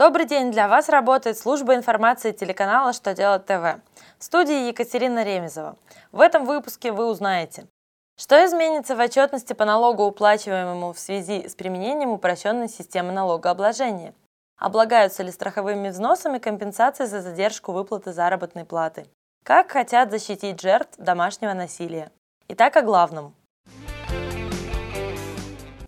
Добрый день! Для вас работает служба информации телеканала «Что делать ТВ». В студии Екатерина Ремезова. В этом выпуске вы узнаете, что изменится в отчетности по налогу, уплачиваемому в связи с применением упрощенной системы налогообложения, облагаются ли страховыми взносами компенсации за задержку выплаты заработной платы, как хотят защитить жертв домашнего насилия. Итак, о главном –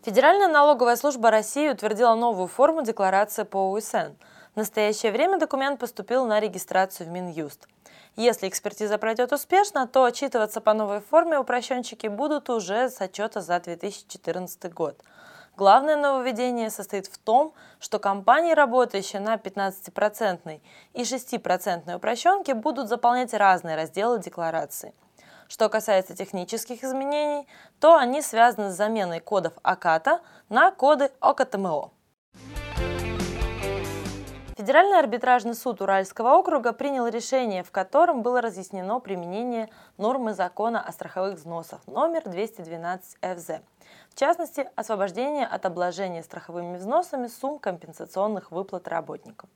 Федеральная налоговая служба России утвердила новую форму декларации по УСН. В настоящее время документ поступил на регистрацию в Минюст. Если экспертиза пройдет успешно, то отчитываться по новой форме упрощенщики будут уже с отчета за 2014 год. Главное нововведение состоит в том, что компании, работающие на 15% и 6% упрощенке, будут заполнять разные разделы декларации. Что касается технических изменений, то они связаны с заменой кодов АКАТа на коды ОКТМО. Федеральный арбитражный суд Уральского округа принял решение, в котором было разъяснено применение нормы закона о страховых взносах номер 212 ФЗ. В частности, освобождение от обложения страховыми взносами сумм компенсационных выплат работникам.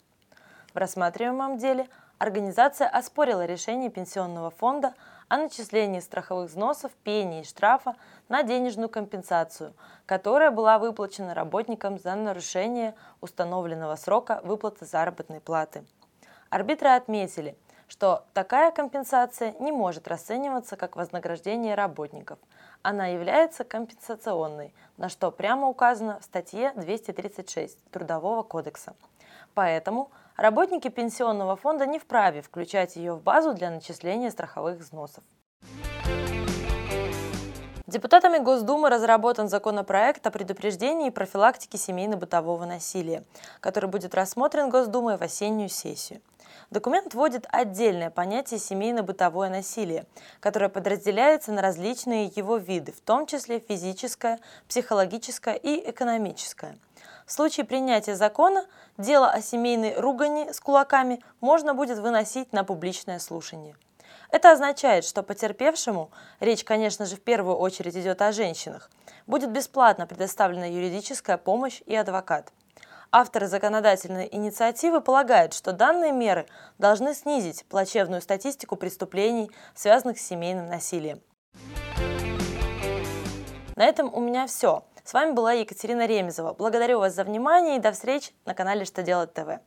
В рассматриваемом деле организация оспорила решение Пенсионного фонда о начислении страховых взносов, пений и штрафа на денежную компенсацию, которая была выплачена работникам за нарушение установленного срока выплаты заработной платы. Арбитры отметили, что такая компенсация не может расцениваться как вознаграждение работников. Она является компенсационной, на что прямо указано в статье 236 Трудового кодекса. Поэтому работники пенсионного фонда не вправе включать ее в базу для начисления страховых взносов. Депутатами Госдумы разработан законопроект о предупреждении и профилактике семейно-бытового насилия, который будет рассмотрен Госдумой в осеннюю сессию. Документ вводит отдельное понятие семейно-бытовое насилие, которое подразделяется на различные его виды, в том числе физическое, психологическое и экономическое. В случае принятия закона дело о семейной ругани с кулаками можно будет выносить на публичное слушание. Это означает, что потерпевшему, речь, конечно же, в первую очередь идет о женщинах, будет бесплатно предоставлена юридическая помощь и адвокат. Авторы законодательной инициативы полагают, что данные меры должны снизить плачевную статистику преступлений, связанных с семейным насилием. На этом у меня все. С вами была Екатерина Ремезова. Благодарю вас за внимание и до встречи на канале «Что делать ТВ».